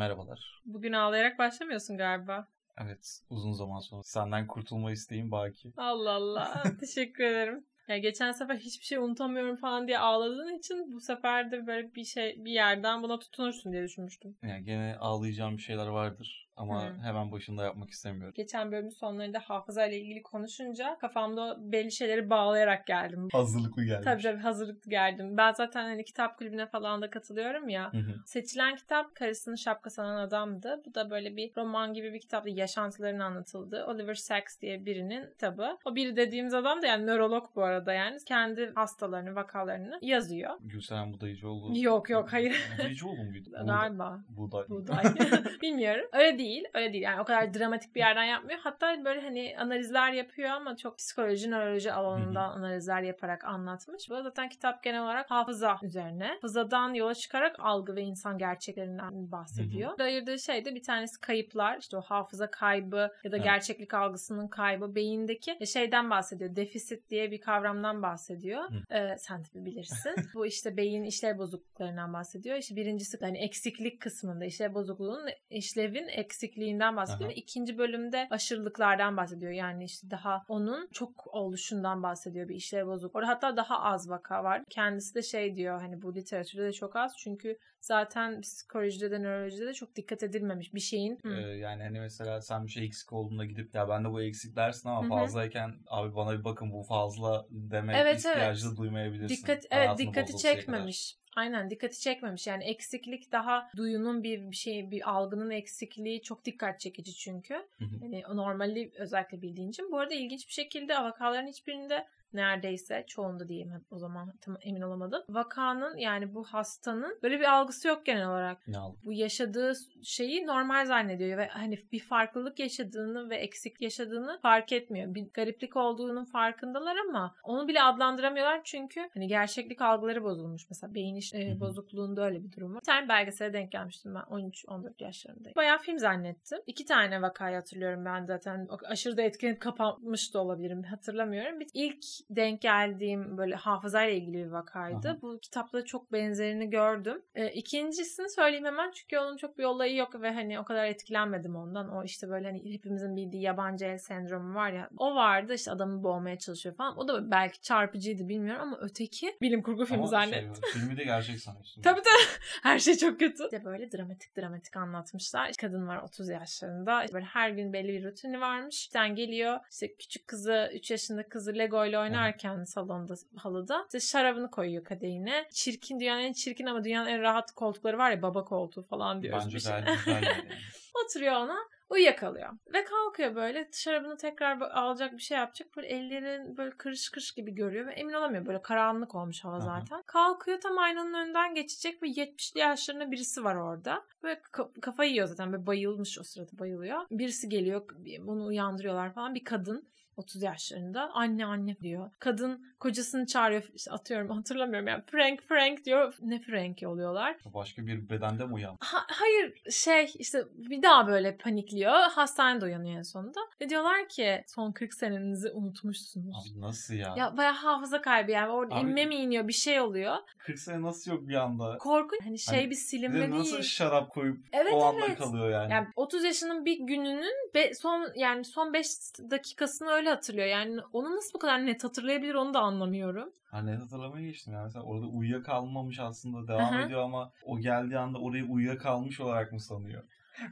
Merhabalar. Bugün ağlayarak başlamıyorsun galiba. Evet, uzun zaman sonra senden kurtulma isteğim baki. Allah Allah. Teşekkür ederim. Ya geçen sefer hiçbir şey unutamıyorum falan diye ağladığın için bu sefer de böyle bir şey bir yerden buna tutunursun diye düşünmüştüm. Yani gene ağlayacağım bir şeyler vardır ama Hı. hemen başında yapmak istemiyorum. Geçen bölümün sonlarında hafıza ile ilgili konuşunca kafamda belli şeyleri bağlayarak geldim. Hazırlıklı gelmiş. Tabii tabii hazırlıklı geldim. Ben zaten hani kitap kulübüne falan da katılıyorum ya. Hı hı. Seçilen kitap Karısının Şapka Sanan Adam'dı. Bu da böyle bir roman gibi bir kitaptı. Yaşantılarının anlatıldığı. Oliver Sacks diye birinin kitabı. O biri dediğimiz adam da yani nörolog bu arada yani. Kendi hastalarını, vakalarını yazıyor. Gülseren Budayıcıoğlu. Yok, yok, hayır. Budayıcıoğlu muydu? Galiba. Buğday. Buğday. Bilmiyorum. Öyle değil. Öyle değil. Yani o kadar dramatik bir yerden yapmıyor. Hatta böyle hani analizler yapıyor ama çok psikoloji, nöroloji alanından analizler yaparak anlatmış. Bu zaten kitap genel olarak hafıza üzerine. Hafızadan yola çıkarak algı ve insan gerçeklerinden bahsediyor. Hı Ayırdığı şey de bir tanesi kayıplar. İşte o hafıza kaybı ya da Evet. gerçeklik algısının kaybı. Beyindeki şeyden bahsediyor. Defisit diye bir kavramdan bahsediyor. Ee, sen tabii bilirsin. Bu işte beyin işlev bozukluklarından bahsediyor. İşte birincisi hani eksiklik kısmında işlev bozukluğunun işlevin eksikliğinden bahsediyor. Aha. İkinci bölümde aşırılıklardan bahsediyor. Yani işte daha onun çok oluşundan bahsediyor bir işlev bozuk. Orada hatta daha az vaka var. Kendisi de şey diyor hani bu literatürde de çok az çünkü zaten psikolojide de nörolojide de çok dikkat edilmemiş bir şeyin. Hı. Ee, yani hani mesela sen bir şey eksik olduğunda gidip ya ben de bu eksik dersin ama Hı hı. fazlayken abi bana bir bakın bu fazla deme Evet, ihtiyacı evet. duymayabilirsin. Dikkat evet dikkati bozulsaya kadar. Aynen dikkati çekmemiş. Yani eksiklik daha duyunun bir bir şey bir algının eksikliği çok dikkat çekici çünkü. Hı hı. Yani o normali özellikle bildiğin için. Bu arada ilginç bir şekilde vakaların hiçbirinde neredeyse çoğunda diyeyim o zaman tam emin olamadım. Vakanın yani bu hastanın böyle bir algısı yok genel olarak. Ne? Bu yaşadığı şeyi normal zannediyor ve hani bir farklılık yaşadığını ve eksik yaşadığını fark etmiyor. Bir gariplik olduğunun farkındalar ama onu bile adlandıramıyorlar çünkü hani gerçeklik algıları bozulmuş. Mesela beyin iş, e, bozukluğunda öyle bir durum var. Bir tane belgesele denk gelmiştim ben 13-14 yaşlarındayım. Bayağı film zannettim. İki tane vakayı hatırlıyorum ben zaten. Aşırı da etkilenip kapanmış da olabilirim. Hatırlamıyorum. Bir, ilk denk geldiğim böyle hafızayla ilgili bir vakaydı. Aha. Bu kitapta çok benzerini gördüm. E, ikincisini söyleyeyim hemen çünkü onun çok bir olayı yok ve hani o kadar etkilenmedim ondan. O işte böyle hani hepimizin bildiği yabancı el sendromu var ya. O vardı işte adamı boğmaya çalışıyor falan. O da belki çarpıcıydı bilmiyorum ama öteki bilim kurgu filmi Ama zannettim. şey, filmi de gerçek sanıyorsun. Tabii tabii. Her şey çok kötü. İşte böyle dramatik dramatik anlatmışlar. Kadın var 30 yaşlarında. İşte böyle her gün belli bir rutini varmış. Tane geliyor. işte küçük kızı 3 yaşında kızı Lego ile oynarken salonda halıda işte şarabını koyuyor kadehine. Çirkin dünyanın en çirkin ama dünyanın en rahat koltukları var ya baba koltuğu falan diyoruz. Bence bir şey. gayet güzel yani. Oturuyor ona uyuyakalıyor. Ve kalkıyor böyle şarabını tekrar alacak bir şey yapacak. Böyle ellerin böyle kırış kırış gibi görüyor ve emin olamıyor. Böyle karanlık olmuş hava Aha. zaten. Kalkıyor tam aynanın önünden geçecek ve 70'li yaşlarında birisi var orada. Böyle ka- kafayı yiyor zaten böyle bayılmış o sırada bayılıyor. Birisi geliyor bunu uyandırıyorlar falan bir kadın. 30 yaşlarında anne anne diyor. Kadın kocasını çağırıyor işte atıyorum hatırlamıyorum yani Frank Frank diyor. Ne Frank'i oluyorlar. Başka bir bedende mi uyan? Ha- hayır şey işte bir daha böyle panikliyor. Hastanede uyanıyor en sonunda. Ve diyorlar ki son 40 senenizi unutmuşsunuz. Abi nasıl ya? Ya bayağı hafıza kaybı yani. Orada Abi- inme mi iniyor bir şey oluyor. 40 sene nasıl yok bir anda? Korkunç. Hani şey Hani bir silinme de nasıl değil. şarap koyup Evet o anda evet. kalıyor yani. Yani 30 yaşının bir gününün be, son yani son 5 dakikasını öyle hatırlıyor. Yani onu nasıl bu kadar net hatırlayabilir onu da anlamıyorum. Ha net hatırlamaya geçtim yani. Mesela orada uyuyakalmamış aslında devam hı. ediyor ama o geldiği anda orayı uyuyakalmış olarak mı sanıyor?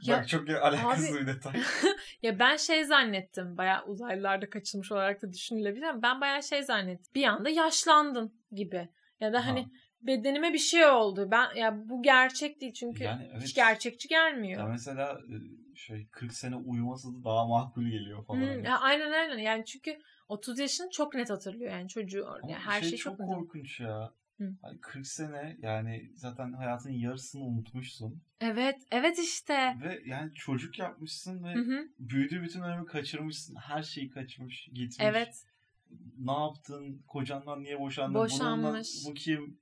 Ya- Bak çok alakasız Abi- bir detay. Ya ben şey zannettim. Bayağı uzaylılarda kaçılmış olarak da düşünülebilir ama ben bayağı şey zannettim. Bir anda yaşlandın gibi. Ya da hani Ha. bedenime bir şey oldu. Ben ya bu gerçek değil çünkü Yani evet. hiç gerçekçi gelmiyor. Ya mesela e, şey 40 sene uyuması da daha makbul geliyor falan. Hmm, Hani. ya aynen aynen. Yani çünkü 30 yaşını çok net hatırlıyor yani çocuğu. Ama Yani her şey, şey çok çok korkunç ya. Hı. Hani 40 sene yani zaten hayatın yarısını unutmuşsun. Evet, evet işte. Ve yani çocuk yapmışsın ve Hı hı. büyüdüğü bütün ömrü kaçırmışsın. Her şeyi kaçmış, gitmiş. Evet. Ne yaptın? Kocandan niye boşandın? Boşanmış. Bununla, bu kim?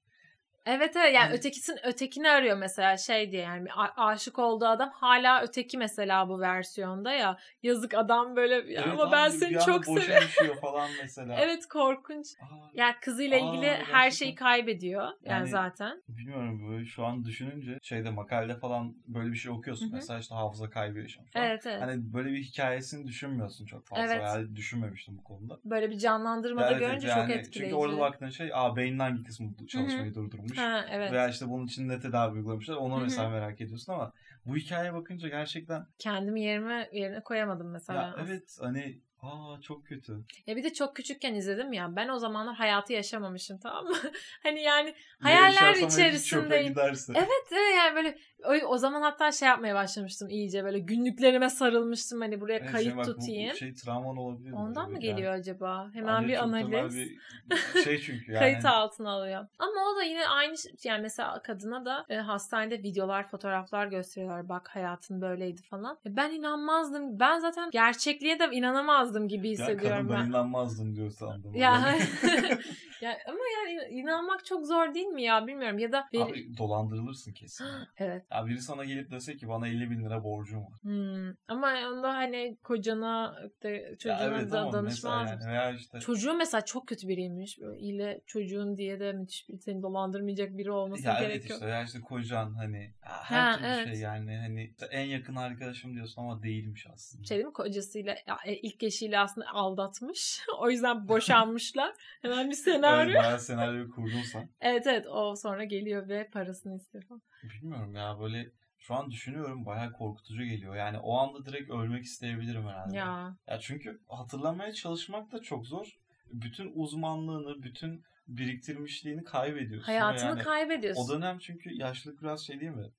Evet evet yani Hani- ötekisin ötekini arıyor mesela şey diye yani aşık olduğu adam hala öteki mesela bu versiyonda ya yazık adam böyle ya Evet ama ben seni çok seviyorum. falan mesela. Evet korkunç. Aa, Yani kızıyla Aa, ilgili her gerçekten. şeyi kaybediyor yani, Yani- zaten. bilmiyorum böyle şu an düşününce şeyde makalede falan böyle bir şey okuyorsun. Hı hı. Mesela işte hafıza kaybı yaşamış falan. Evet evet. Hani böyle bir hikayesini düşünmüyorsun çok fazla. Evet. Yani düşünmemiştim bu konuda. Böyle bir canlandırmada Evet, görünce evet, çok yani etkileyici. Çünkü orada baktığın şey aa beynin hangi kısmı çalışmayı durdurmuş. Ha evet. Veya işte bunun için ne tedavi uygulamışlar onu mesela merak ediyorsun ama bu hikayeye bakınca gerçekten Kendimi yerime yerine koyamadım mesela. ya evet hani aa çok kötü. Ya bir de çok küçükken izledim ya. Ben o zamanlar hayatı yaşamamışım tamam mı? hani yani Ya Hayaller içerisindeyim. Evet evet yani böyle o, o zaman hatta şey yapmaya başlamıştım iyice böyle günlüklerime sarılmıştım hani buraya Evet, kayıt şey bak, tutayım. Bu şey travman olabilir. mi Ondan mı yani? geliyor acaba? Hemen Bence bir analiz. bir şey çünkü yani. Kayıt altına alıyor. Ama o da yine aynı şey- yani mesela kadına da e, hastanede videolar, fotoğraflar gösteriyorlar. Bak hayatın böyleydi falan. E, ben inanmazdım. Ben zaten gerçekliğe de inanamazdım gibi Ya hissediyorum kadın ben. inanmazdım diyor sandım. Ya, ya ama yani inanmak çok zor değil mi ya bilmiyorum ya da bir- Abi dolandırılırsın kesin. evet Ya biri sana gelip dese ki bana 50 bin lira borcum var. Hmm. Ama onda hani kocana de, çocuğuna ya evet da ama danışmaz mesela yani veya işte Çocuğu mesela çok kötü biriymiş. Böyle ile çocuğun diye de müthiş bir seni dolandırmayacak biri olması ya evet gerekiyor. işte ya işte kocan hani her Ha, türlü evet. şey yani hani en yakın arkadaşım diyorsun ama değilmiş aslında. Şey değil mi kocasıyla e, ilk eşiyle aslında aldatmış. o yüzden boşanmışlar. Hemen bir senaryo. Evet, bayağı senaryo kurdun sen. Evet evet o sonra geliyor ve parasını istiyor falan. Bilmiyorum ya böyle şu an düşünüyorum bayağı korkutucu geliyor. Yani o anda direkt ölmek isteyebilirim herhalde. Ya Ya çünkü hatırlamaya çalışmak da çok zor. Bütün uzmanlığını, bütün biriktirmişliğini kaybediyorsun. hayatını yani kaybediyorsun. O dönem çünkü yaşlılık biraz şey değil mi?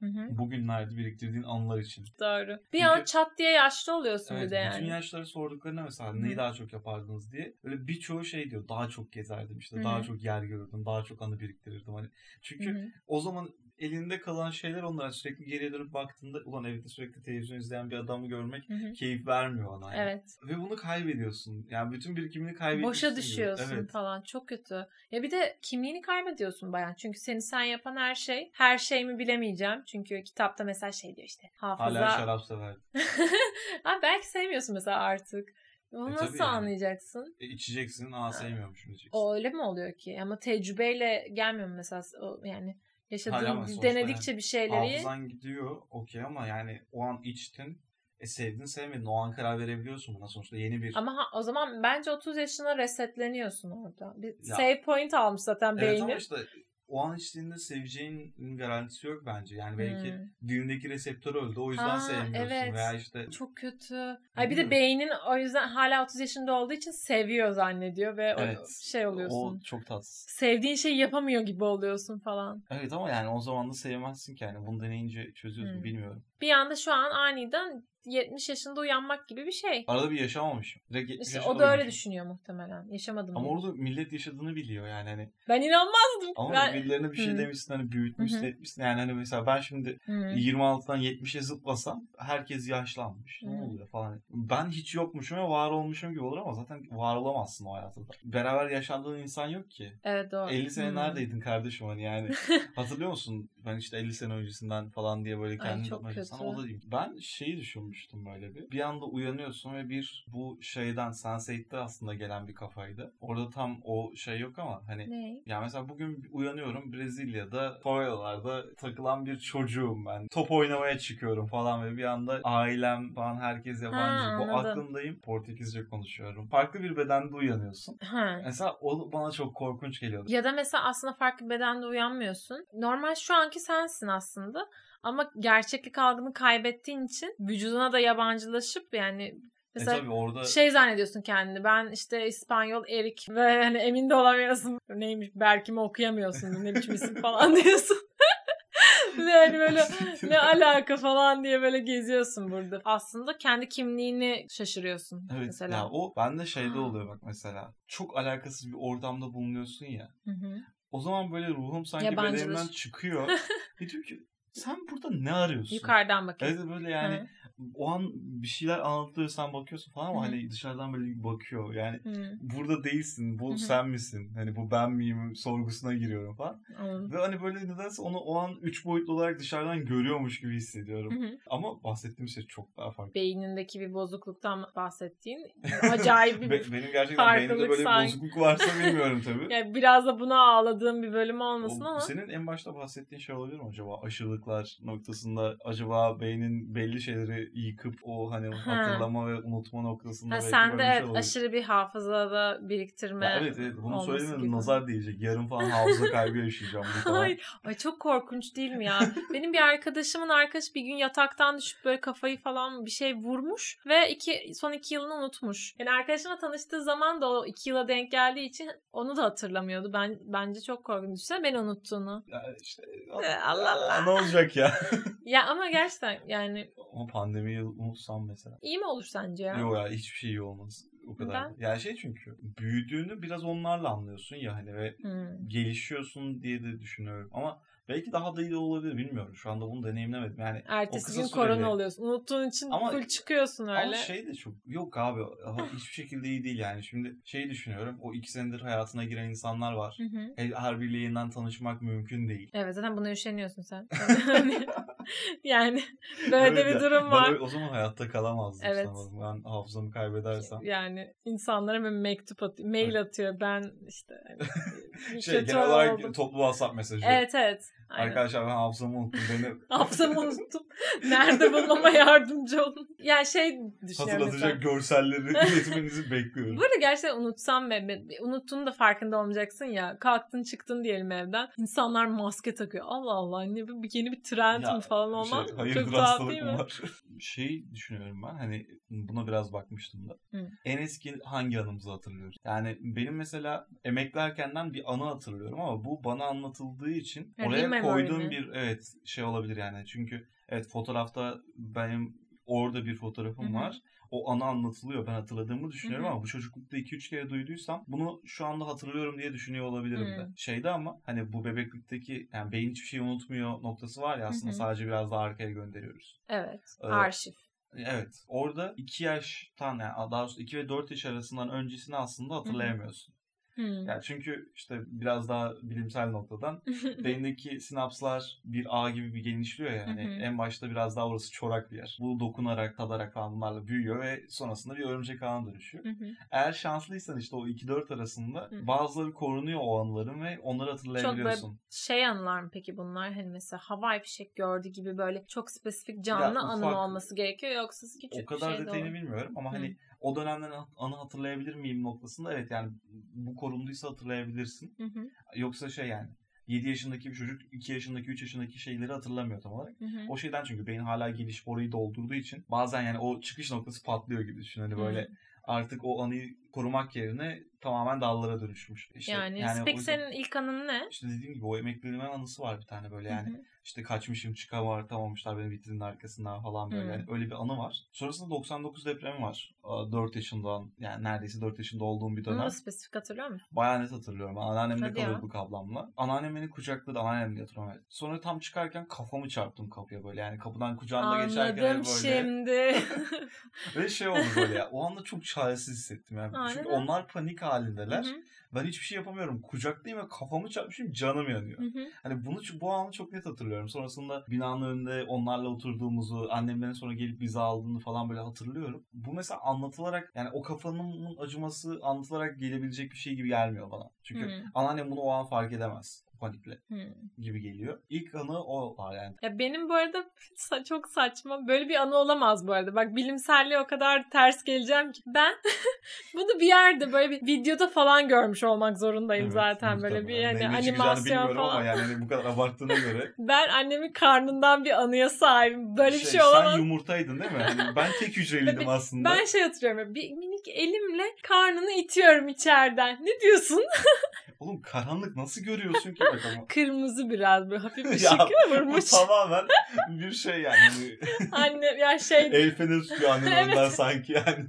Hı hı, Bugünlerde biriktirdiğin anılar için. Doğru. Bir Çünkü- an çat diye yaşlı oluyorsun Evet, bir de bütün yani. yaşları sorduklarında mesela Hı. neyi daha çok yapardınız diye. Öyle birçoğu şey diyor. Daha çok gezerdim işte. Hı Daha hı. çok yer görürdüm. Daha çok anı biriktirirdim. Hani çünkü Hı hı. o zaman elinde kalan şeyler onlara sürekli geriye dönüp baktığında ulan evde sürekli televizyon izleyen bir adamı görmek Hı hı. keyif vermiyor ona. Yani. Evet. Ve bunu kaybediyorsun. Yani bütün birikimini kaybediyorsun. Boşa düşüyorsun Evet. falan. Çok kötü. Ya bir de kimliğini kaybediyorsun bayan. Çünkü seni sen yapan her şey. Her şey mi bilemeyeceğim. Çünkü kitapta mesela şey diyor işte. Hafıza. Hala şarap sever. Abi belki sevmiyorsun mesela artık. Onu E, nasıl yani. anlayacaksın? E, içeceksin. Aa sevmiyormuşum diyeceksin. O öyle mi oluyor ki? Ama tecrübeyle gelmiyor mu mesela? O, yani yaşadığın, denedikçe bir şeyleri. Hafızan gidiyor okey ama yani o an içtin. E sevdin sevmedin. O an karar verebiliyorsun buna sonuçta yeni bir. Ama ha- o zaman bence 30 yaşına resetleniyorsun orada. Bir Ya- save point almış zaten evet beynin. ama işte o an içtiğinde seveceğinin garantisi yok bence. Yani belki Hmm. dilindeki reseptör öldü. O yüzden Aa, sevmiyorsun. evet. Veya işte Çok kötü. Ay bir de beynin o yüzden hala 30 yaşında olduğu için seviyor zannediyor ve o Evet. şey oluyorsun. o çok tatsız. Sevdiğin şeyi yapamıyor gibi oluyorsun falan. Evet ama yani o zaman da sevmezsin ki yani. Bunu deneyince çözüyorsun Hmm. bilmiyorum. Bir anda şu an aniden 70 yaşında uyanmak gibi bir şey. Arada bir yaşamamışım. Direkt 70 İşte o da öyle düşünüyor muhtemelen. Yaşamadım. Ama diye. orada millet yaşadığını biliyor yani hani. Ben inanmazdım. Ama ben... birilerine bir şey Hı. demişsin hani büyütmüşsün hı. etmişsin. Yani hani mesela ben şimdi Hı. 26'dan 70'e zıplasam herkes yaşlanmış. Ne Hı. oluyor falan. Ben hiç yokmuşum ve var olmuşum gibi olur ama zaten var olamazsın o hayatta da. Beraber yaşandığın insan yok ki. Evet doğru. 50 sene Hı. neredeydin kardeşim hani yani. Hatırlıyor musun? Ben işte 50 sene öncesinden falan diye böyle Ay, kendimi çok tutmaya kötü. Çalışsam o da değil. Ben şeyi düşünmüştüm böyle bir. Bir anda uyanıyorsun ve bir bu şeyden Sense8'te aslında gelen bir kafaydı. Orada tam o şey yok ama hani Ne? ya mesela bugün uyanıyorum Brezilya'da favelalarda takılan bir çocuğum ben. Top oynamaya çıkıyorum falan ve bir anda ailem falan herkes yabancı. Ha, Bu aklımdayım. Portekizce konuşuyorum. Farklı bir bedende uyanıyorsun. Ha. Mesela o bana çok korkunç geliyordu. Ya da mesela aslında farklı bedende uyanmıyorsun. Normal şu anki sensin aslında. Ama gerçeklik algını kaybettiğin için vücuduna da yabancılaşıp yani mesela e tabii orada şey zannediyorsun kendini. Ben işte İspanyol Erik ve hani emin de olamıyorsun. Neymiş Berkim'i okuyamıyorsun. Ne biçim isim falan diyorsun. ve hani böyle ne alaka falan diye böyle geziyorsun burada. Aslında kendi kimliğini şaşırıyorsun Evet mesela. ya o bende şeyde oluyor bak mesela. Çok alakasız bir ortamda bulunuyorsun ya. Hı hı. O zaman böyle ruhum sanki bedenimden çıkıyor. Diyor ki sen burada ne arıyorsun? Yukarıdan bakıyorsun. Evet böyle yani Hı. O an bir şeyler anlatılıyor sen bakıyorsun falan ama hani dışarıdan böyle bakıyor. Yani Hı, burada değilsin. Bu Hı hı. sen misin? Hani bu ben miyim? Sorgusuna giriyorum falan. anladım. Ve hani böyle nedense onu o an üç boyutlu olarak dışarıdan görüyormuş gibi hissediyorum. hı. Ama bahsettiğim şey çok daha farklı. Beynindeki bir bozukluktan bahsettiğin acayip bir Be- benim gerçekten beynimde böyle bir sanki. bozukluk varsa bilmiyorum tabii. yani biraz da buna ağladığım bir bölüm olmasın O- ama Senin en başta bahsettiğin şey olabilir mi acaba? Aşırılıklar noktasında acaba beynin belli şeyleri yıkıp o hani Ha. hatırlama ve unutma noktasında ha, belki böyle bir şey evet aşırı bir hafızada biriktirme Ya evet evet bunu söylemedim nazar diyecek. Yarın falan hafıza kaybı yaşayacağım. Ay, ay çok korkunç değil mi ya? Benim bir arkadaşımın arkadaşı bir gün yataktan düşüp böyle kafayı falan bir şey vurmuş ve iki, son iki yılını unutmuş. Yani arkadaşımla tanıştığı zaman da o iki yıla denk geldiği için onu da hatırlamıyordu. Ben Bence çok korkunç. Düşünsene beni unuttuğunu. Ya işte Ee, Allah Allah. ne olacak ya? Ya ama gerçekten yani Ama pandemiyi unutsam mesela. iyi mi olur sence ya? Yok ya hiçbir şey iyi olmaz. O kadar. Neden? Yani şey çünkü büyüdüğünü biraz onlarla anlıyorsun ya hani ve Hmm. gelişiyorsun diye de düşünüyorum. Ama belki daha da iyi olabilir bilmiyorum. Şu anda bunu deneyimlemedim. Yani Ertesi gün süreli- korona oluyorsun. Unuttuğun için Ama- full çıkıyorsun öyle. Ama şey de çok yok abi hiçbir şekilde iyi değil yani. Şimdi şey düşünüyorum o iki senedir hayatına giren insanlar var. Hı hı. Her, biriyle yeniden tanışmak mümkün değil. Evet zaten buna üşeniyorsun sen. Yani böyle Evet bir durum ben var. öyle- o zaman hayatta kalamazdım Evet. sanırım. Ben hafızamı kaybedersem. Yani insanlara bir mektup atıyor, mail atıyor. Ben işte hani Şey genel olarak oldum. toplu WhatsApp mesajı. Evet evet. Aynen. Arkadaşlar ben hafızamı unuttum. Beni Hafızamı unuttum. Nerede bulmama yardımcı olun. Yani şey düşünüyorum mesela. hatırlatacak görselleri iletmenizi bekliyorum. Bu arada gerçekten unutsam ve unuttuğunu da farkında olmayacaksın ya. Kalktın çıktın diyelim evden. İnsanlar maske takıyor. Allah Allah ne bu bir- yeni bir trend Ya, mi falan olmaz şey, mı? Çok tuhaf değil mi? var? Şey düşünüyorum ben hani buna biraz bakmıştım da. Hı. En eski hangi anımızı hatırlıyoruz? Yani benim mesela emeklerkenden bir anı hatırlıyorum ama bu bana anlatıldığı için Ha, oraya koyduğum memory mi? bir evet şey olabilir yani. Çünkü evet fotoğrafta benim orada bir fotoğrafım var. O anı anlatılıyor. Ben hatırladığımı düşünüyorum ama bu çocuklukta 2-3 kere duyduysam bunu şu anda hatırlıyorum diye düşünüyor olabilirim de. Şeyde ama hani bu bebeklikteki yani beyin hiçbir şey unutmuyor noktası var ya aslında sadece biraz daha arkaya gönderiyoruz. Evet. Ee, Arşiv. Evet. Orada 2 yaştan yani daha doğrusu 2 ve 4 yaş arasından öncesini aslında hatırlayamıyorsun. Hmm. Yani çünkü işte biraz daha bilimsel noktadan beyindeki sinapslar bir ağ gibi bir genişliyor ya. Yani en başta biraz daha orası çorak bir yer. Bu dokunarak, tadarak falan bunlarla büyüyor ve sonrasında bir örümcek ağına dönüşüyor. Eğer şanslıysan işte o 2-4 arasında bazıları korunuyor o anıların ve onları hatırlayabiliyorsun. şey anılar mı peki bunlar? Hani mesela havai fişek gördü gibi böyle çok spesifik canlı Ya anı ufak- olması gerekiyor yoksa küçük o kadar şey de detayını bilmiyorum ama hani o dönemden anı hatırlayabilir miyim noktasında evet yani bu korunduysa hatırlayabilirsin. Hı hı, Yoksa şey yani 7 yaşındaki bir çocuk 2 yaşındaki 3 yaşındaki şeyleri hatırlamıyor tam olarak. hı hı. O şeyden çünkü beyin hala gelişip orayı doldurduğu için bazen yani o çıkış noktası patlıyor gibi düşün. Hani böyle Hı. artık o anıyı korumak yerine tamamen dallara dönüşmüş. İşte yani, o peki yüzden- senin ilk anın ne? işte dediğim gibi o emekliliğimin anısı var bir tane böyle yani. Hı hı. İşte kaçmışım çıkartamamışlar beni vitrinin arkasından falan böyle. Yani öyle bir anı var. Sonrasında 99 depremi var. 4 yaşından yani neredeyse 4 yaşında olduğum bir Bunu dönem. da spesifik hatırlıyor musun? Bayağı net hatırlıyorum. Anneannemle kalırdık ablamla. Anneannem beni kucakladı. Anneannemle yatıyorum evet. Sonra tam çıkarken kafamı çarptım kapıya böyle. Yani kapıdan kucağında geçerken Anladım böyle. şimdi. Ve şey oldu böyle ya. O anda çok çaresiz hissettim yani. Aa, Çünkü onlar panik halindeler. Hı hı, Ben hiçbir şey yapamıyorum. Kucaktayım ve kafamı çarpmışım canım yanıyor. hı hı. Hani bunu bu anı çok net hatırlıyorum. Sonrasında binanın önünde onlarla oturduğumuzu, annemlerin sonra gelip bizi aldığını falan böyle hatırlıyorum. Bu mesela anlatılarak yani o kafanın acıması anlatılarak gelebilecek bir şey gibi gelmiyor bana. Çünkü Hı. anneannem bunu o an fark edemez panikle Hı. gibi geliyor. İlk anı o var yani. Ya benim bu arada sa- çok saçma. Böyle bir anı olamaz bu arada. Bak bilimselliğe o kadar ters geleceğim ki. Ben bunu bir yerde böyle bir videoda falan görmüş olmak zorundayım Evet, zaten. Böyle bir muhtemelen. hani Neyine çıkacağını animasyon falan. ama yani hani bu kadar abarttığına göre. Ben annemin karnından bir anıya sahibim. Böyle bir şey Sen olamaz. yumurtaydın değil mi? Hani ben tek hücreliydim aslında. Ben şey hatırlıyorum. Bir minik elimle karnını itiyorum içeriden. Ne diyorsun? Oğlum karanlık nasıl görüyorsun ki? Demek ama. Kırmızı biraz böyle hafif ışık Bu vurmuş. tamamen bir şey yani. Anne ya şey El feneri tutuyor annem Evet. önden sanki yani.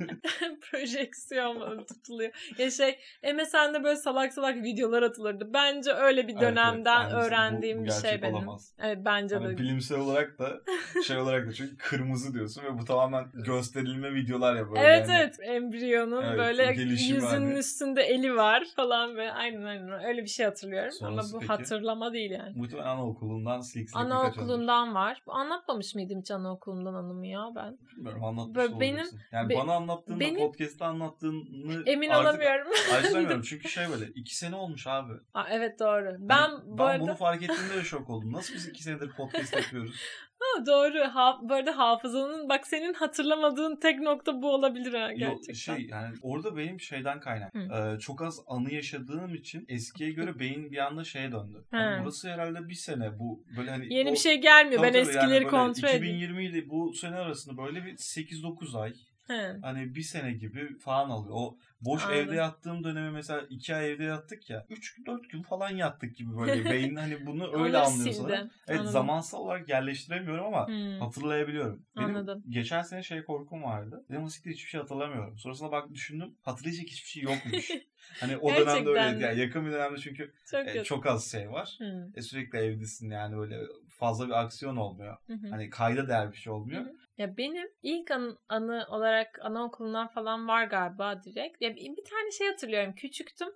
projeksiyon tutuluyor. Ya şey MSN'de böyle salak salak videolar atılırdı. Bence öyle bir Evet, evet. dönemden Yani bu- öğrendiğim bu bir şey benim. olamaz. Evet bence Hani de. bilimsel olarak da şey olarak da çünkü kırmızı diyorsun ve bu tamamen gösterilme videolar ya böyle. Evet yani. evet embriyonun Evet, böyle yüzünün hani. üstünde eli var falan ve aynen aynen öyle bir şey hatırlıyorum Sonrası ama bu peki? hatırlama değil yani. Muhtemelen anaokulundan silik silik. Anaokulundan var. Anlatmamış mıydım hiç anaokulundan anımı ya ben? Bilmiyorum anlatmış Böyle benim-. Yani be- bana anlattığında benim- podcast'ta anlattığını Emin artık olamıyorum. Açlamıyorum çünkü şey böyle iki sene olmuş abi. Aa, evet doğru. Ben Hani bu ben arada bunu fark ettiğimde de şok oldum. Nasıl biz iki senedir podcast yapıyoruz? Ha, doğru. Ha, bu arada hafızanın bak senin hatırlamadığın tek nokta bu olabilir ha Yo, gerçekten. şey yani orada benim şeyden kaynak. Hı. Ee, çok az anı yaşadığım için eskiye göre beyin bir anda şeye döndü. He. Hani burası herhalde bir sene bu böyle hani Yeni o- bir şey gelmiyor. Ben eskileri yani kontrol edeyim. 2020 ile bu sene arasında böyle bir 8-9 ay He. hani bir sene gibi falan alıyor. O boş Anladım. evde yattığım döneme mesela 2 ay evde yattık ya 3-4 gün falan yattık gibi böyle beyin hani bunu öyle anlıyor sanırım. Evet Anladım. zamansal olarak yerleştiremiyorum ama Hmm. hatırlayabiliyorum. Benim Anladım. geçen sene şey korkum vardı. Dedim asiktir hiçbir şey hatırlamıyorum. Sonrasında bak düşündüm hatırlayacak hiçbir şey yokmuş. hani o dönemde Gerçekten öyleydi. mi? Yani yakın bir dönemde çünkü Çok e, çok az şey var. Hmm. E, sürekli evdesin yani böyle fazla bir aksiyon olmuyor. Hı hı. Hani kayda değer bir şey olmuyor. Hı hı. Ya benim ilk an, anı olarak anaokulundan falan var galiba direkt. Ya bir, tane şey hatırlıyorum. Küçüktüm.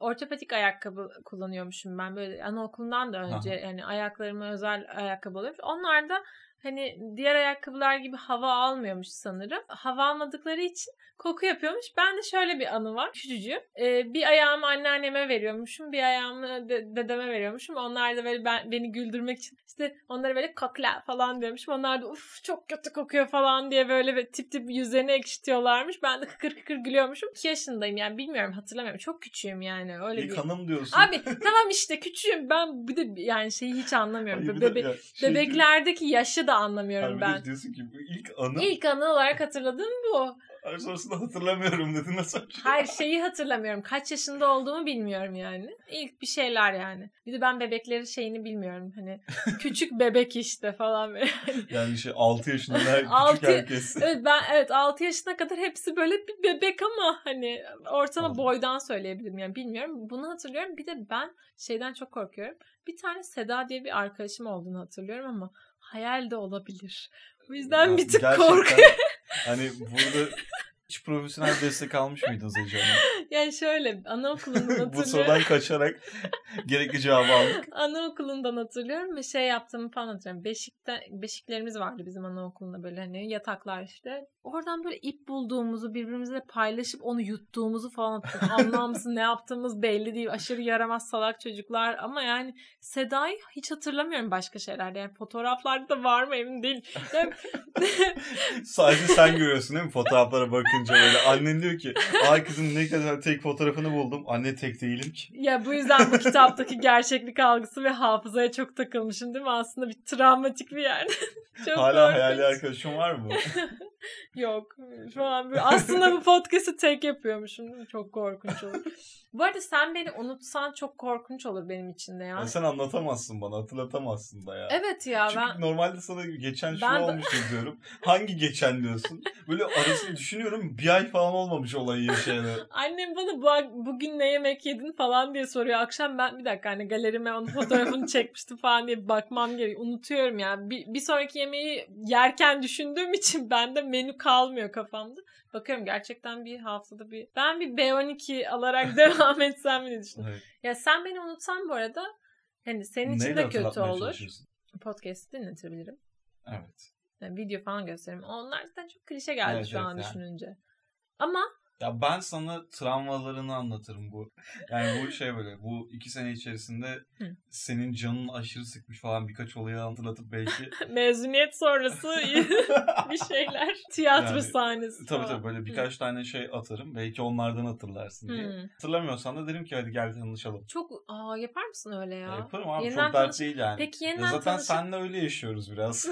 Ortopedik ayakkabı kullanıyormuşum ben böyle anaokulundan da önce yani ayaklarıma özel ayakkabı alıyormuş. Onlar da hani diğer ayakkabılar gibi hava almıyormuş sanırım. Hava almadıkları için koku yapıyormuş. Ben de şöyle bir anı var. Küçücüğüm. Ee, bir ayağımı anneanneme veriyormuşum. Bir ayağımı de- dedeme veriyormuşum. Onlar da böyle ben, beni güldürmek için işte onlara böyle kokla falan diyormuşum. Onlar da uf çok kötü kokuyor falan diye böyle tip tip yüzlerini ekşitiyorlarmış. Ben de kıkır kıkır gülüyormuşum. 2 yaşındayım yani bilmiyorum hatırlamıyorum. Çok küçüğüm yani öyle bir. hanım diyorsun. Abi tamam işte küçüğüm. Ben bir de yani şeyi hiç anlamıyorum. Hayır, Bebe- ya şey- bebeklerdeki yaşı da anlamıyorum de ben. diyorsun ki bu ilk anı İlk anı olarak hatırladığım bu. Hayır, sonrasında hatırlamıyorum dedin nasıl? Hayır şeyi hatırlamıyorum. Kaç yaşında olduğumu bilmiyorum yani. İlk bir şeyler yani. Bir de ben bebekleri şeyini bilmiyorum. Hani küçük bebek işte falan böyle. Yani şey 6 yaşında her küçük herkes. Evet ben evet 6 yaşına kadar hepsi böyle bir bebek ama hani ortama boydan söyleyebilirim yani bilmiyorum. Bunu hatırlıyorum. Bir de ben şeyden çok korkuyorum. Bir tane Seda diye bir arkadaşım olduğunu hatırlıyorum ama hayal de olabilir. O yüzden Yani bir tık korkuyorum. Hani burada hiç profesyonel destek almış mıydınız Hanım? Yani şöyle anaokulundan Bu hatırlıyorum. sorudan kaçarak gerekli cevabı aldık. Anaokulundan hatırlıyorum ve şey yaptığımı falan hatırlıyorum. Beşikte, beşiklerimiz vardı bizim anaokulunda böyle hani yataklar işte. Oradan böyle ip bulduğumuzu birbirimizle paylaşıp onu yuttuğumuzu falan hatırlıyorum. Anlamsız ne yaptığımız belli değil. Aşırı yaramaz salak çocuklar ama yani Seda'yı hiç hatırlamıyorum başka şeylerde. Yani fotoğraflarda da var mı emin değil. Yani Sadece sen görüyorsun değil mi fotoğraflara bakınca böyle. Annen diyor ki ay kızım ne kadar tek fotoğrafını buldum. Anne tek değilim ki. ya bu yüzden bu kitaptaki gerçeklik algısı ve hafızaya çok takılmışım değil mi? Aslında bir travmatik bir çok Hala korkunç. hayali arkadaşın var mı? Yok. Şu an bir- aslında bu podcast'ı tek yapıyormuşum. Çok korkunç olur. bu arada sen beni unutsan çok korkunç olur benim için de ya. Ya sen anlatamazsın bana hatırlatamazsın da ya. Evet ya Çünkü ben normalde sana geçen şu Ben olmuştu diyorum. Hangi geçen diyorsun? Böyle arasını düşünüyorum bir ay falan olmamış olayı yaşayalı. annem bana bu, bugün ne yemek yedin falan diye soruyor. Akşam ben bir dakika hani galerime onun fotoğrafını çekmiştim falan diye bakmam gerekiyor. Unutuyorum ya. Bir, bir sonraki yemeği yerken düşündüğüm için bende menü kalmıyor kafamda. Bakıyorum gerçekten bir haftada bir ben bir B12 alarak devam etsem mi diye düşünüyorum. Evet. Ya sen beni unutsan bu arada hani senin için Neyle de kötü olur. Podcast'ı dinletebilirim. Evet. Yani video falan gösteririm. Onlar zaten çok klişe geldi Evet, şu evet an yani. düşününce. Ama Ya ben sana travmalarını anlatırım bu. Yani bu şey böyle bu iki sene içerisinde senin canın aşırı sıkmış falan birkaç olayı hatırlatıp belki mezuniyet sonrası bir şeyler. Tiyatro Yani, sahnesi tabii falan. tabii böyle birkaç tane şey atarım. Belki onlardan hatırlarsın diye. Hatırlamıyorsan da derim ki hadi gel tanışalım. Çok aa, yapar mısın öyle ya? Ya yaparım abi Yeniden çok dert tanış- değil yani. Peki Ya yeniden zaten tanışıp- seninle öyle yaşıyoruz biraz.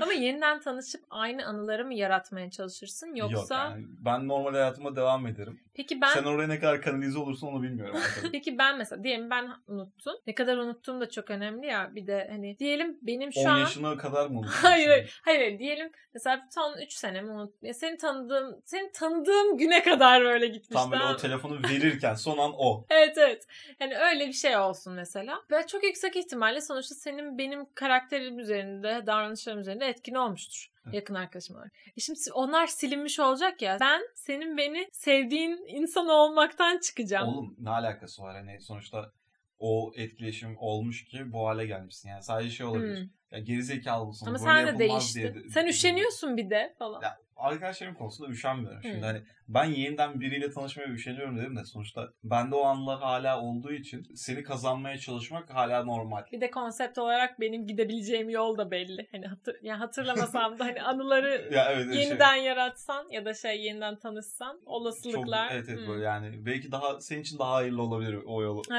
Ama yeniden tanışıp aynı anıları mı yaratmaya çalışırsın yoksa Yok yani ben normal hayatıma devam ederim. Peki ben Sen oraya ne kadar kanalize olursun onu bilmiyorum. Peki ben mesela diyelim ben unuttum. Ne kadar unuttuğum da çok önemli ya. Bir de hani diyelim benim şu 10 an yaşına kadar mı unuttun? Hayır, hayır, hayır. Diyelim mesela son 3 sene mi unut. Ya seni tanıdığım, seni tanıdığım güne kadar böyle gitmiş. Tam böyle o telefonu verirken son an o. Evet evet. Yani öyle bir şey olsun mesela. Ve çok yüksek ihtimalle sonuçta senin benim karakterim üzerinde, davranışlarım üzerinde etkin olmuştur. Yakın arkadaşım olarak. E şimdi onlar silinmiş olacak ya. Ben senin beni sevdiğin insan olmaktan çıkacağım. Oğlum ne alakası var hani sonuçta o etkileşim olmuş ki bu hale gelmişsin. Yani sadece şey olabilir. Hmm. Ya geri zekalı mısın? Ama Böyle sen de değiştin. diye Sen üşeniyorsun bir de falan. Ya arkadaşlarım konusunda üşenmiyorum. Şimdi Hmm. hani ben yeniden biriyle tanışmaya üşeniyorum dedim de sonuçta bende o anlar hala olduğu için seni kazanmaya çalışmak hala normal. Bir de konsept olarak benim gidebileceğim yol da belli. Hani hatır, yani hatırlamasam da hani anıları Ya evet şey- yeniden yaratsan ya da şey yeniden tanışsan çok olasılıklar. evet evet Hmm. böyle yani belki daha senin için daha hayırlı olabilir o yolu. He.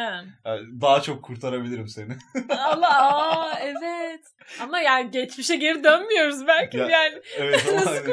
Yani daha çok kurtarabilirim seni. Allah aa evet. Ama yani geçmişe geri dönmüyoruz belki Ya, yani. evet Nasıl hani,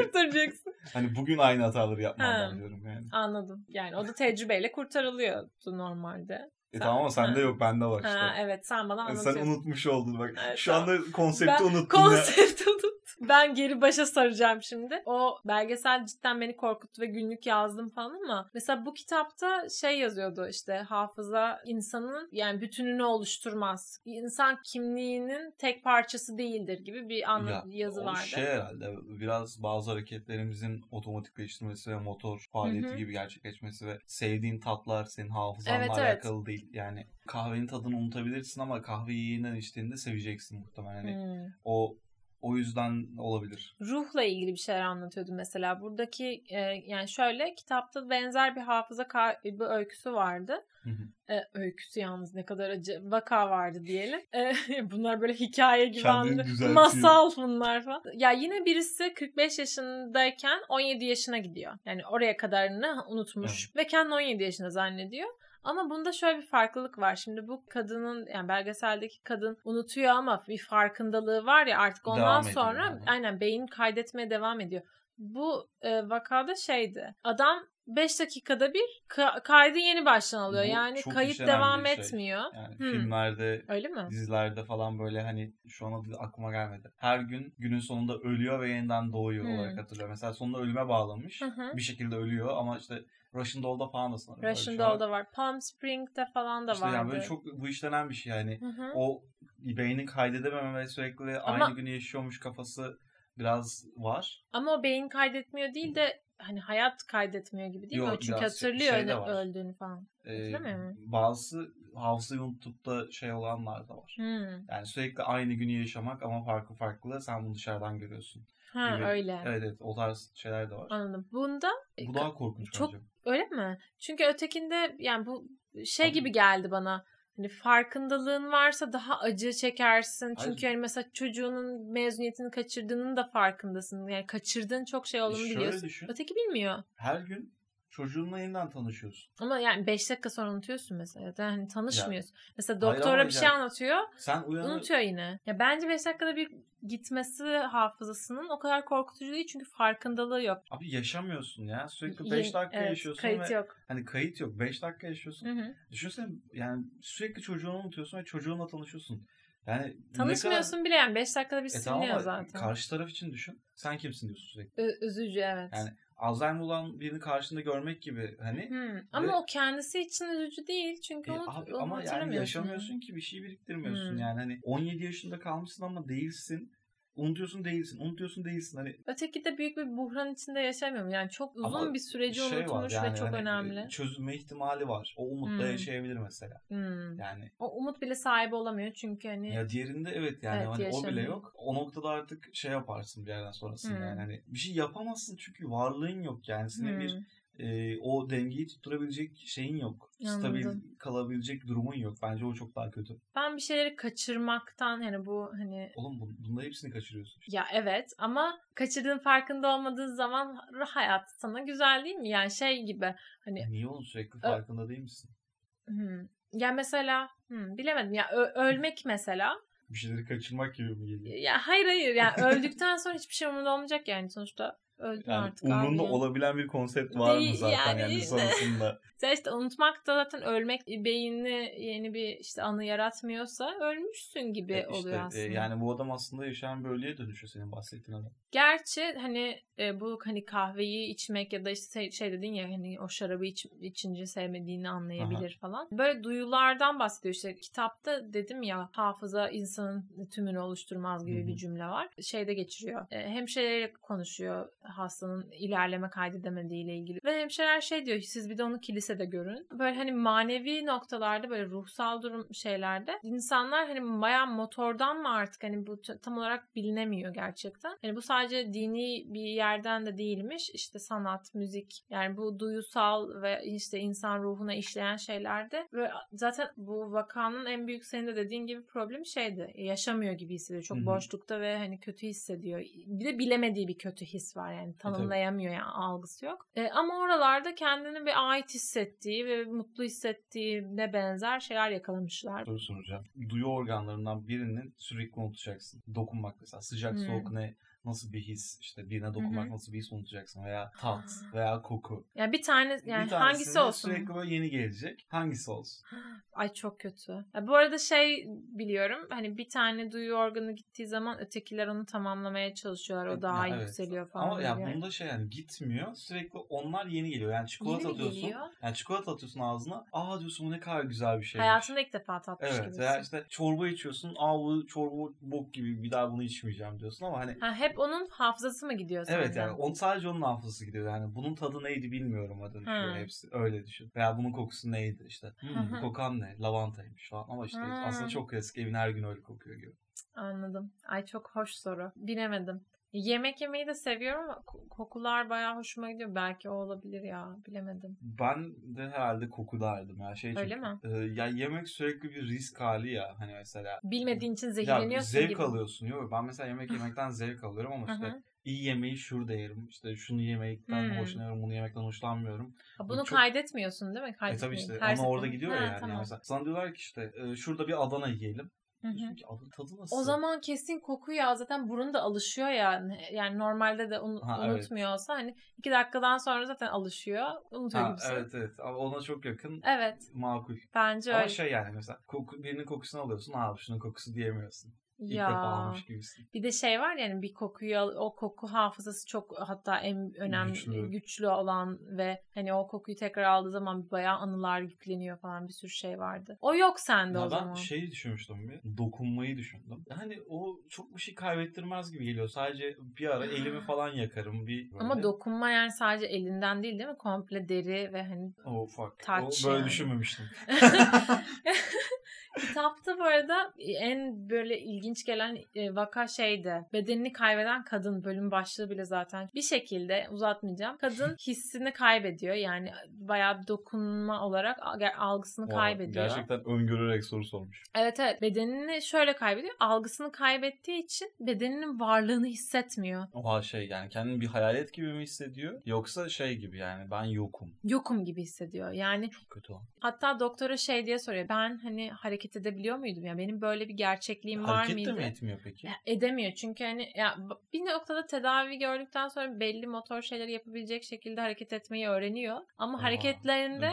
kurtaracaksın? hani bugün aynı hataları Ha. yapmam diyorum yani. Anladım. Yani o da tecrübeyle kurtarılıyordu normalde. E Sen- tamam ama sende yok bende var işte. Ha evet sen bana Yani anlatıyorsun. sen unutmuş oldun bak. Evet, Şu tamam. anda konsepti Ben unuttun ya. Konsepti unuttum. Ben geri başa saracağım şimdi. O belgesel cidden beni korkuttu ve günlük yazdım falan ama mesela bu kitapta şey yazıyordu işte hafıza insanın yani bütününü oluşturmaz. İnsan kimliğinin tek parçası değildir gibi bir anla- Ya, yazı o vardı. şey herhalde biraz bazı hareketlerimizin otomatikleştirmesi ve motor faaliyeti Hı hı. gibi gerçekleşmesi ve sevdiğin tatlar senin hafızanla Evet, evet. alakalı değil. Yani kahvenin tadını unutabilirsin ama kahveyi yeniden içtiğinde seveceksin muhtemelen. Hani Hmm. o o yüzden olabilir. ruhla ilgili bir şeyler anlatıyordu mesela. Buradaki e, yani şöyle kitapta benzer bir hafıza kaybı öyküsü vardı. Hı hı. E, öyküsü yalnız ne kadar acı vaka vardı diyelim. E, bunlar böyle hikaye gibi anlı- masal bunlar falan. Ya yine birisi 45 yaşındayken 17 yaşına gidiyor. Yani oraya kadarını unutmuş ve kendini 17 yaşında zannediyor. Ama bunda şöyle bir farklılık var. Şimdi bu kadının yani belgeseldeki kadın unutuyor ama bir farkındalığı var ya artık ondan Devam sonra yani. aynen beyin kaydetmeye devam ediyor. Bu e, vakada şeydi. Adam 5 dakikada bir ka- kaydı yeni baştan alıyor. Bu yani kayıt devam şey. etmiyor. Yani Hmm. filmlerde Öyle mi? dizilerde falan böyle hani şu an aklıma gelmedi. Her gün günün sonunda ölüyor ve yeniden doğuyor Hmm. olarak hatırlıyorum. Mesela sonunda ölüme bağlamış. Hı hı. Bir şekilde ölüyor ama işte Russian Doll'da falan da sanırım. Russian şey var. Doll'da var. Palm Spring'de falan da İşte vardı. yani böyle çok bu işlenen bir şey yani. Hı hı. O beynin kaydedememe ve sürekli Ama- aynı günü yaşıyormuş kafası biraz var. Ama o beyin kaydetmiyor değil de hani hayat kaydetmiyor gibi değil mi? Yok, O çünkü şey- hatırlıyor şey öldüğünü falan. Ee, Hatırlamıyor musun? bazı hafızayı unutup da şey olanlar da var. Hmm. Yani sürekli aynı günü yaşamak ama farklı farklı sen bunu dışarıdan görüyorsun. Ha gibi. öyle. Evet evet o tarz şeyler de var. Anladım. Bunda Bu daha korkunç çok- bence. öyle mi? Çünkü ötekinde yani bu şey Tabii. gibi geldi bana. Hani farkındalığın varsa daha acı çekersin. Hayır. Çünkü hani mesela çocuğunun mezuniyetini kaçırdığının da farkındasın. Yani kaçırdığın çok şey olduğunu E şöyle biliyorsun. düşün. Öteki bilmiyor. Her gün çocuğunla yeniden tanışıyorsun. Ama yani 5 dakika sonra unutuyorsun mesela. Yani tanışmıyorsun. Mesela Hayır doktora bir şey yani- anlatıyor. Sen uyanır... Unutuyor yine. Ya bence 5 dakikada bir gitmesi hafızasının o kadar korkutucu değil çünkü farkındalığı yok. Abi yaşamıyorsun ya. Sürekli Yeni- 5 dakika evet, yaşıyorsun Kayıt ve yok. hani kayıt yok. 5 dakika yaşıyorsun. Hı hı. Düşünsene yani sürekli çocuğunu unutuyorsun ve çocuğunla tanışıyorsun. Yani ne kadar- Tanışmıyorsun bile yani 5 dakikada bir E tamam siliniyor zaten. karşı taraf için düşün. Sen kimsin diyorsun sürekli. Ö- üzücü evet. Yani Alzheimer olan birini karşında görmek gibi hani. Hı. Ama Ve- o kendisi için üzücü değil çünkü E, onu, abi onu ama yani yaşamıyorsun ki bir şey biriktirmiyorsun Hmm. yani hani 17 yaşında kalmışsın ama değilsin. Unutuyorsun değilsin. Unutuyorsun değilsin. Hani Öteki de büyük bir buhran içinde yaşamıyor mu? Yani çok uzun Ama bir süreci şey unutmuş yani ve çok hani önemli. çözülme ihtimali var. O umutla Hmm. yaşayabilir mesela. Hmm. Yani O umut bile sahibi olamıyor çünkü hani ya diğerinde evet yani Evet, hani o bile yok. O noktada artık şey yaparsın bir yerden sonrasında Hmm. yani hani bir şey yapamazsın çünkü varlığın yok yani senin Hmm. bir e, o dengeyi tutturabilecek şeyin yok. Stabil Anladım. kalabilecek durumun yok. Bence o çok daha kötü. ben bir şeyleri kaçırmaktan hani bu hani Oğlum bu- bunda hepsini kaçırıyorsun. ya evet ama kaçırdığın farkında olmadığın zaman hayat sana güzel değil mi? Yani şey gibi hani Niye oğlum sürekli farkında değil misin? hmm, ya mesela hmm, bilemedim ya ö- ölmek mesela Bir şeyleri kaçırmak gibi mi geliyor? ya hayır hayır yani öldükten sonra hiçbir şey umurunda olmayacak yani sonuçta Öldün Yani artık umrunda abi. olabilen bir konsept var mı zaten yani yani, işte. sonrasında? Sen işte unutmak da zaten ölmek beynini yeni bir işte anı yaratmıyorsa ölmüşsün gibi E işte, oluyor e, aslında. yani bu adam aslında yaşayan bir ölüye dönüşüyor senin bahsettiğin adam. Gerçi hani e, bu hani kahveyi içmek ya da işte şey, dedin ya hani o şarabı iç, içince sevmediğini anlayabilir falan. Böyle duyulardan bahsediyor işte kitapta dedim ya hafıza insanın tümünü oluşturmaz gibi Hı hı. bir cümle var. Şeyde geçiriyor. E, hemşireyle konuşuyor hastanın ilerleme kaydedemediği ile ilgili. Ve hemşireler şey diyor siz bir de onu kilisede görün. Böyle hani manevi noktalarda böyle ruhsal durum şeylerde insanlar hani bayağı motordan mı artık hani bu tam olarak bilinemiyor gerçekten. Hani bu sadece dini bir yerden de değilmiş. İşte sanat, müzik yani bu duyusal ve işte insan ruhuna işleyen şeylerde ve zaten bu vakanın en büyük senin de dediğin gibi problemi şeydi. Yaşamıyor gibi hissediyor. Çok Hı hı. boşlukta ve hani kötü hissediyor. Bir de bilemediği bir kötü his var yani tanımlayamıyor yani algısı yok. E, ama oralarda kendini bir ait hissettiği ve mutlu hissettiğine benzer şeyler yakalamışlar. Soru soracağım. Duyu organlarından birinin sürekli unutacaksın. Dokunmak mesela. Sıcak Hmm. soğuk ne? Nasıl bir his? İşte birine dokunmak Hı hı. nasıl bir his unutacaksın? Veya tat veya koku. Yani bir tane yani bir hangisi olsun? Sürekli böyle yeni gelecek. Hangisi olsun? Ay çok kötü. Ya bu arada şey biliyorum hani bir tane duyu organı gittiği zaman ötekiler onu tamamlamaya çalışıyorlar. O Evet, daha ya evet. yükseliyor falan. Ama ya böyle. bunda şey yani gitmiyor. Sürekli onlar yeni geliyor. Yani çikolata Yeni atıyorsun. geliyor? Yani çikolata atıyorsun ağzına. Aa diyorsun bu ne kadar güzel bir şey. Hayatında ilk defa tatmış Evet gibisin. veya işte çorba içiyorsun. Aa bu çorba bok gibi bir daha bunu içmeyeceğim diyorsun ama hani Ha, hep onun hafızası mı gidiyor Evet senden? yani on, sadece onun hafızası gidiyor. Yani bunun tadı neydi bilmiyorum adı düşüyor Ha. hepsi. Öyle düşün. Veya bunun kokusu neydi işte. Hmm, bu kokan ne? Lavantaymış falan. Ama işte Ha. aslında çok klasik. Evin her gün öyle kokuyor gibi. Anladım. Ay çok hoş soru. Bilemedim. Yemek yemeyi de seviyorum ama ko- kokular bayağı hoşuma gidiyor. Belki o olabilir ya. Bilemedim. Ben de herhalde koku derdim. Ya şey Öyle çünkü, mi? e, ya yemek sürekli bir risk hali ya. Hani mesela Bilmediğin için ya zehirleniyorsun zevk gibi. alıyorsun. Yok ben mesela yemek yemekten zevk alıyorum ama işte iyi yemeği şurada yerim. İşte şunu yemekten Hmm. hoşlanıyorum, bunu yemekten hoşlanmıyorum. Ha, bunu çok- kaydetmiyorsun değil mi? E tabii işte Her ama orada gidiyor Ha, ya yani. tamam. Mesela sana diyorlar ki işte şurada bir Adana yiyelim. Hı hı. Diyorsun ki Adana tadı nasıl? O zaman kesin koku ya zaten burun da alışıyor ya. Yani normalde de un- Ha, evet. unutmuyor olsa hani iki dakikadan sonra zaten alışıyor. Unutuyor Ha, gibisin. evet evet ama ona çok yakın Evet. makul. Bence Ama öyle. şey yani mesela koku, birinin kokusunu alıyorsun abi şunun kokusu diyemiyorsun. İlk ya. defa almış gibisin. Bir de şey var yani bir kokuyu o koku hafızası çok hatta en önemli Güçlü. güçlü, olan ve hani o kokuyu tekrar aldığı zaman bayağı anılar yükleniyor falan bir sürü şey vardı. O yok sende Ya o ben zaman. şeyi düşünmüştüm bir. Dokunmayı düşündüm. Hani o çok bir şey kaybettirmez gibi geliyor. Sadece bir ara elimi falan yakarım bir böyle. Ama dokunma yani sadece elinden değil değil mi? Komple deri ve hani Oh fuck. Touch o, böyle yani. düşünmemiştim. Kitapta bu arada en böyle ilginç gelen e, vaka şeydi. Bedenini kaybeden kadın bölüm başlığı bile zaten bir şekilde uzatmayacağım. Kadın hissini kaybediyor. Yani bayağı bir dokunma olarak al- algısını Vay, kaybediyor. Gerçekten öngörerek soru sormuş. Evet evet bedenini şöyle kaybediyor. Algısını kaybettiği için bedeninin varlığını hissetmiyor. Oha şey yani kendini bir hayalet gibi mi hissediyor? Yoksa şey gibi yani ben yokum. Yokum gibi hissediyor. Yani Çok kötü hatta doktora şey diye soruyor. Ben hani hareket edebiliyor muydum? Ya benim böyle bir gerçekliğim var Hareket mıydı? de mi etmiyor peki? Ya Edemiyor çünkü hani ya bir noktada tedavi gördükten sonra belli motor şeyleri yapabilecek şekilde hareket etmeyi öğreniyor. Ama Oha, hareketlerinde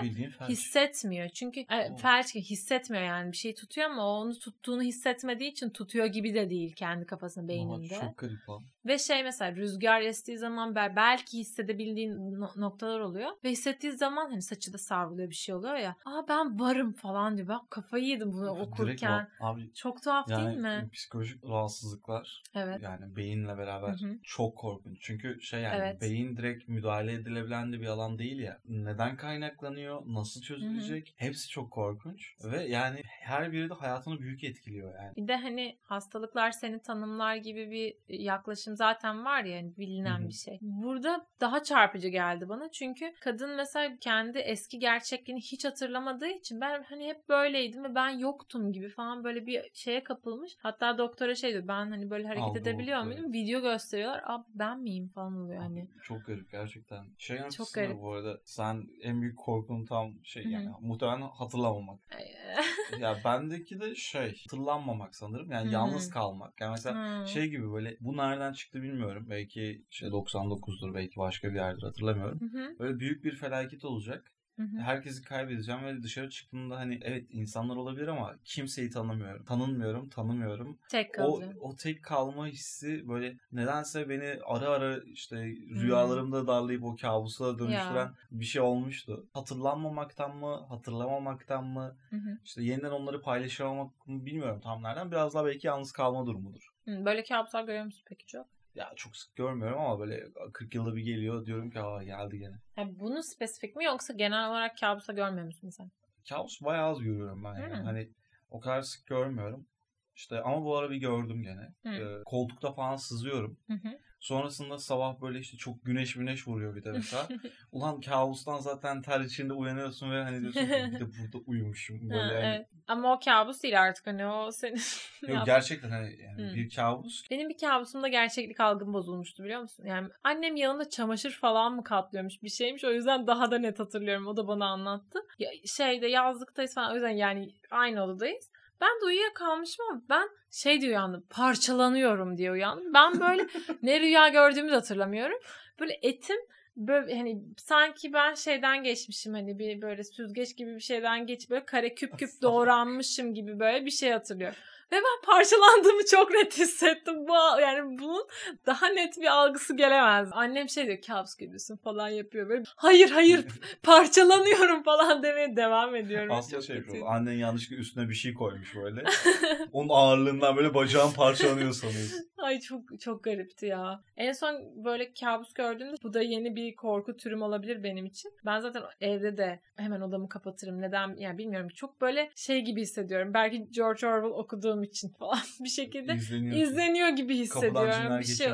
hissetmiyor. Çünkü e, felç hissetmiyor yani bir şey tutuyor ama o onu tuttuğunu hissetmediği için tutuyor gibi de değil kendi kafasında beyninde. çok garip lan. Ve şey mesela rüzgar estiği zaman bel- belki hissedebildiğin no- noktalar oluyor. Ve hissettiği zaman hani saçı da savruluyor bir şey oluyor ya. Aa ben varım falan diyor. Ben kafayı yedim bunu Direkt okurken. o- Abi Çok tuhaf yani değil mi? psikolojik rahatsızlıklar Evet. yani beyinle beraber Hı hı. çok korkunç. Çünkü şey yani Evet. beyin direkt müdahale edilebilen de bir alan değil ya. Neden kaynaklanıyor? Nasıl çözülecek? Hepsi çok korkunç. Ve yani her biri de hayatını büyük etkiliyor yani. Bir de hani hastalıklar seni tanımlar gibi bir yaklaşım zaten var ya hani bilinen Hı hı. bir şey. Burada daha çarpıcı geldi bana çünkü kadın mesela kendi eski gerçekliğini hiç hatırlamadığı için ben hani hep böyleydim ve ben yoktum gibi falan böyle bir şeye kapılmış. Hatta doktora şey diyor ben hani böyle hareket Algı edebiliyor bozukluğu. muyum? Video gösteriyorlar. Abi ben miyim falan oluyor hani. Çok garip gerçekten. Şey Çok garip. bu arada sen en büyük korkun tam şey Hı hı. yani muhtemelen hatırlamamak. ya bendeki de şey hatırlanmamak sanırım. Yani Hı hı. yalnız kalmak. Yani mesela Hmm. şey gibi böyle bu nereden çıktı bilmiyorum. Belki şey 99'dur belki başka bir yerdir hatırlamıyorum. Hı hı, Böyle büyük bir felaket olacak. Hı hı. Herkesi kaybedeceğim ve dışarı çıktığımda hani evet insanlar olabilir ama kimseyi tanımıyorum. Tanınmıyorum, tanımıyorum. Tek O, kalacağım. o tek kalma hissi böyle nedense beni ara ara işte rüyalarımda darlayıp o kabusa dönüştüren bir şey olmuştu. Hatırlanmamaktan mı, hatırlamamaktan mı, Hı hı. işte yeniden onları paylaşamamak mı bilmiyorum tam nereden. Biraz daha belki yalnız kalma durumudur. Hı, Böyle kabuslar görüyor musun peki çok? Ya çok sık görmüyorum ama böyle 40 yılda bir geliyor diyorum ki aa geldi gene. Yani bunu spesifik mi yoksa genel olarak kabusa görmüyor musun sen? Kabus bayağı az görüyorum ben yani. Hmm. Hani o kadar sık görmüyorum. İşte ama bu ara bir gördüm gene. Hmm. Ee, koltukta falan sızıyorum. Hı hı. Sonrasında sabah böyle işte çok güneş güneş vuruyor bir de mesela. Ulan kabustan zaten ter içinde uyanıyorsun ve hani diyorsun bir de burada uyumuşum. Böyle Ha, yani. evet. Ama o kabus değil artık hani o senin. Yok gerçekten hani yani Hmm. bir kabus. Benim bir kabusumda gerçeklik algım bozulmuştu biliyor musun? Yani annem yanında çamaşır falan mı katlıyormuş bir şeymiş. O yüzden daha da net hatırlıyorum. O da bana anlattı. Ya, şeyde yazlıktayız falan o yüzden yani aynı odadayız. Ben de uyuyakalmışım ama ben şey diye uyandım. Parçalanıyorum diye uyandım. Ben böyle ne rüya gördüğümü de hatırlamıyorum. Böyle etim böyle hani sanki ben şeyden geçmişim hani bir böyle süzgeç gibi bir şeyden geç böyle kare küp küp doğranmışım gibi böyle bir şey hatırlıyorum. Ve ben parçalandığımı çok net hissettim. Bu yani bunun daha net bir algısı gelemez. Annem şey diyor kabus gibisin falan yapıyor böyle. Hayır hayır parçalanıyorum falan demeye devam ediyorum. Aslında şey yapıyor. Annen yanlışlıkla üstüne bir şey koymuş böyle. Onun ağırlığından böyle bacağın parçalanıyor sanıyorsun. Ay çok çok garipti ya. En son böyle kabus gördüğümde bu da yeni bir korku türüm olabilir benim için. Ben zaten evde de hemen odamı kapatırım. Neden yani bilmiyorum. Çok böyle şey gibi hissediyorum. Belki George Orwell okuduğum için falan bir şekilde İzleniyorsun. izleniyor gibi hissediyorum. Bir şey.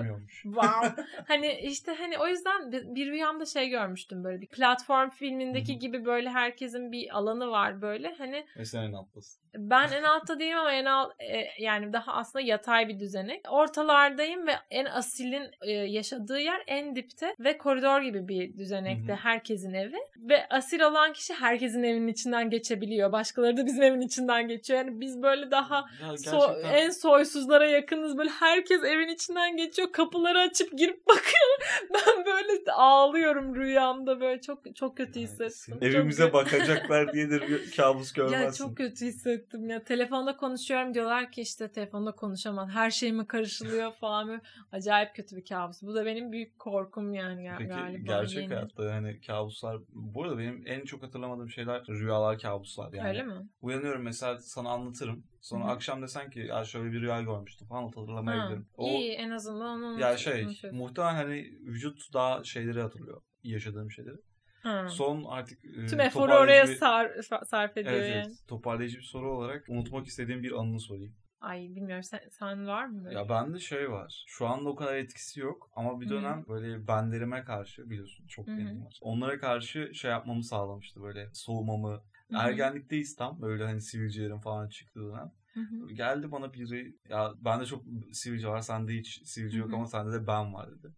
Wow. hani işte hani o yüzden bir, rüyamda şey görmüştüm böyle bir platform filmindeki gibi böyle herkesin bir alanı var böyle. Hani Ve sen en alttasın. ben en altta değilim ama en alt e, yani daha aslında yatay bir düzenek. Ortalardayım ve en asilin e, yaşadığı yer en dipte ve koridor gibi bir düzenekte herkesin evi. Ve asil olan kişi herkesin evinin içinden geçebiliyor. Başkaları da bizim evin içinden geçiyor. Yani biz böyle daha Ya so- en soysuzlara yakınız. Böyle herkes evin içinden geçiyor. Kapıları açıp girip bakıyor. Ben böyle ağlıyorum rüyamda böyle çok çok kötü Yani hissettim. Çok Evimize kötü. bakacaklar diye de kabus Ya görmezsin. çok kötü hissettim ya. Telefonda konuşuyorum diyorlar ki işte telefonda konuşamam. Her şeyime karışılıyor falan. Acayip kötü bir kabus. Bu da benim büyük korkum yani Peki galiba. gerçek yeni. hayatta hani kabuslar bu arada benim en çok hatırlamadığım şeyler rüyalar kabuslar yani. Öyle mi? Uyanıyorum mesela sana anlatırım. Sonra Hı hı. akşam desen ki ya şöyle bir rüya görmüştüm falan Ha, hatırlamayabilirim. O İyi en azından onu ya şey unutuyorsun. muhtemelen hani vücut daha şeyleri hatırlıyor. yaşadığım şeyleri. Ha. Son artık e, Tüm eforu toparlayıcı oraya bir- sar, sarf ediyor Evet, yani. evet. Toparlayıcı bir soru olarak unutmak istediğim bir anını sorayım. Ay bilmiyorum sen, sen var mı? böyle? Ya bende şey var. Şu anda o kadar etkisi yok ama bir Hı. dönem böyle benlerime karşı biliyorsun çok Hı hı. benim var. Onlara karşı şey yapmamı sağlamıştı böyle soğumamı. Hı hı. Ergenlikteyiz tam böyle hani sivilcelerin falan çıktığı dönem. Hı hı. Geldi bana biri ya bende çok sivilce var sende hiç sivilce yok Hı hı. ama sende de ben var dedi.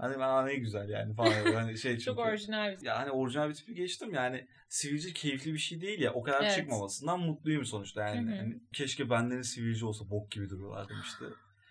Hani ben "Aa, ne güzel yani falan. Hani şey çünkü. Çok orijinal bir Ya hani orijinal bir tipi geçtim yani sivilce keyifli bir şey değil ya o kadar Evet. çıkmamasından mutluyum sonuçta yani. Hani keşke benden sivilce olsa bok gibi duruyorlar demişti.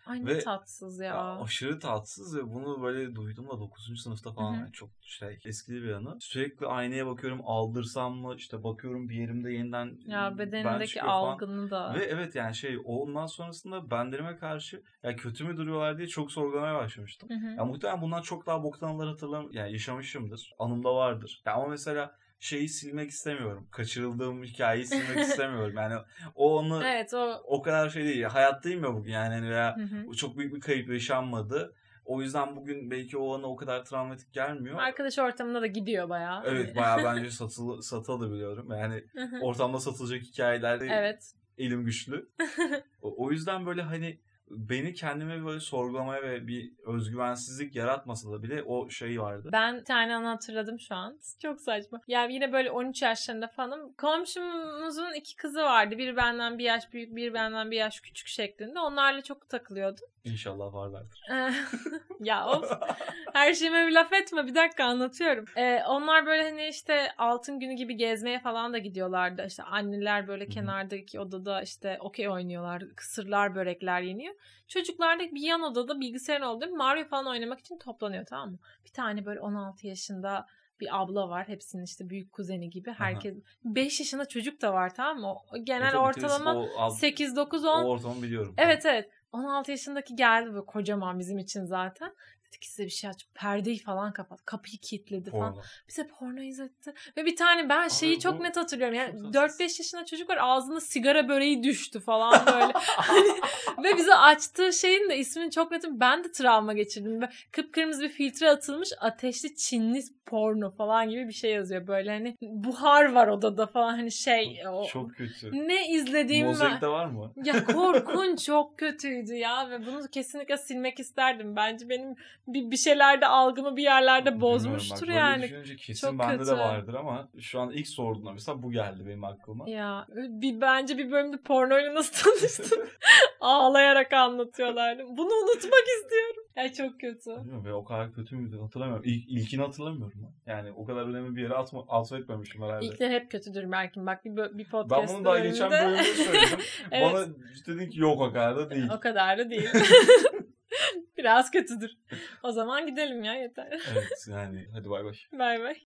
Ay ne Ve- tatsız ya. Ya aşırı tatsız ve bunu böyle duydum da 9. sınıfta falan yani çok şey eskili bir anı. Sürekli aynaya bakıyorum aldırsam mı işte bakıyorum bir yerimde yeniden Ya bedenindeki çıkıyor falan. algını da. Ve evet yani şey ondan sonrasında benlerime karşı ya kötü mü duruyorlar diye çok sorgulamaya başlamıştım. Hı hı. Ya muhtemelen bundan çok daha boktan anılar hatırlam yani yaşamışımdır. Anımda vardır. Ya ama mesela şeyi silmek istemiyorum. Kaçırıldığım hikayeyi silmek istemiyorum. Yani o onu Evet o. o kadar şey değil. Hayattayım ya bugün yani hani veya Hı hı. çok büyük bir kayıp yaşanmadı. O yüzden bugün belki o ana o kadar travmatik gelmiyor. Arkadaş ortamında da gidiyor bayağı. Evet Hani- bayağı bence satılı, satılabiliyorum. Yani ortamda satılacak hikayelerde evet. elim güçlü. O, o yüzden böyle hani beni kendime böyle sorgulamaya ve bir özgüvensizlik yaratmasa da bile o şey vardı. Ben bir tane anı hatırladım şu an. Çok saçma. Yani yine böyle 13 yaşlarında falanım. Komşumuzun iki kızı vardı. Biri benden bir yaş büyük, biri benden bir yaş küçük şeklinde. Onlarla çok takılıyordum. İnşallah varlardır. Ya of. Her şeyime bir laf etme. Bir dakika anlatıyorum. Ee, onlar böyle hani işte altın günü gibi gezmeye falan da gidiyorlardı. İşte anneler böyle Hı hı. kenardaki odada işte okey oynuyorlar. Kısırlar, börekler yeniyor. Çocuklar da bir yan odada bilgisayarın olduğu Mario falan oynamak için toplanıyor tamam mı? Bir tane böyle 16 yaşında bir abla var. Hepsinin işte büyük kuzeni gibi. Herkes 5 yaşında çocuk da var tamam mı? O genel Evet, ortalama o, az- 8 9 o 10 ortamı biliyorum. Evet evet. 16 yaşındaki geldi böyle kocaman bizim için zaten. Dedi ki size bir şey aç. Perdeyi falan kapat. Kapıyı kilitledi falan. Porno. Bize porno izletti. Ve bir tane ben şeyi Abi çok net hatırlıyorum. Yani tatsız. 4-5 yaşında çocuk var ağzında sigara böreği düştü falan böyle. Hani, ve bize açtığı şeyin de ismini çok netim. Ben de travma geçirdim. Ve kıpkırmızı bir filtre atılmış ateşli Çinli porno falan gibi bir şey yazıyor. Böyle hani buhar var odada falan hani şey. O, Çok kötü. ne izlediğimi ben- Mozaik de var mı? ya korkunç çok kötüydü ya ve bunu kesinlikle silmek isterdim. Bence benim bir, bir şeylerde algımı bir yerlerde bozmuştur bak, böyle yani. düşününce kesin Çok bende kötü. de vardır ama şu an ilk sorduğunda mesela bu geldi benim aklıma. Ya bir bence bir bölümde pornoyla nasıl tanıştım ağlayarak anlatıyorlardı. Bunu unutmak istiyorum. Ya çok kötü. Bilmiyorum ve o kadar kötü müydü hatırlamıyorum. İlk, ilkini hatırlamıyorum. ben. Yani o kadar önemli bir yere atma, atfetmemişim herhalde. İlkler hep kötüdür belki. Bak bir, bir ben podcast bunu daha geçen bölümde söyledim. Evet. Bana dedin ki yok o kadar da değil. o kadar da değil. Biraz kötüdür. O zaman gidelim ya yeter. evet yani hadi bay bay. Bay bay.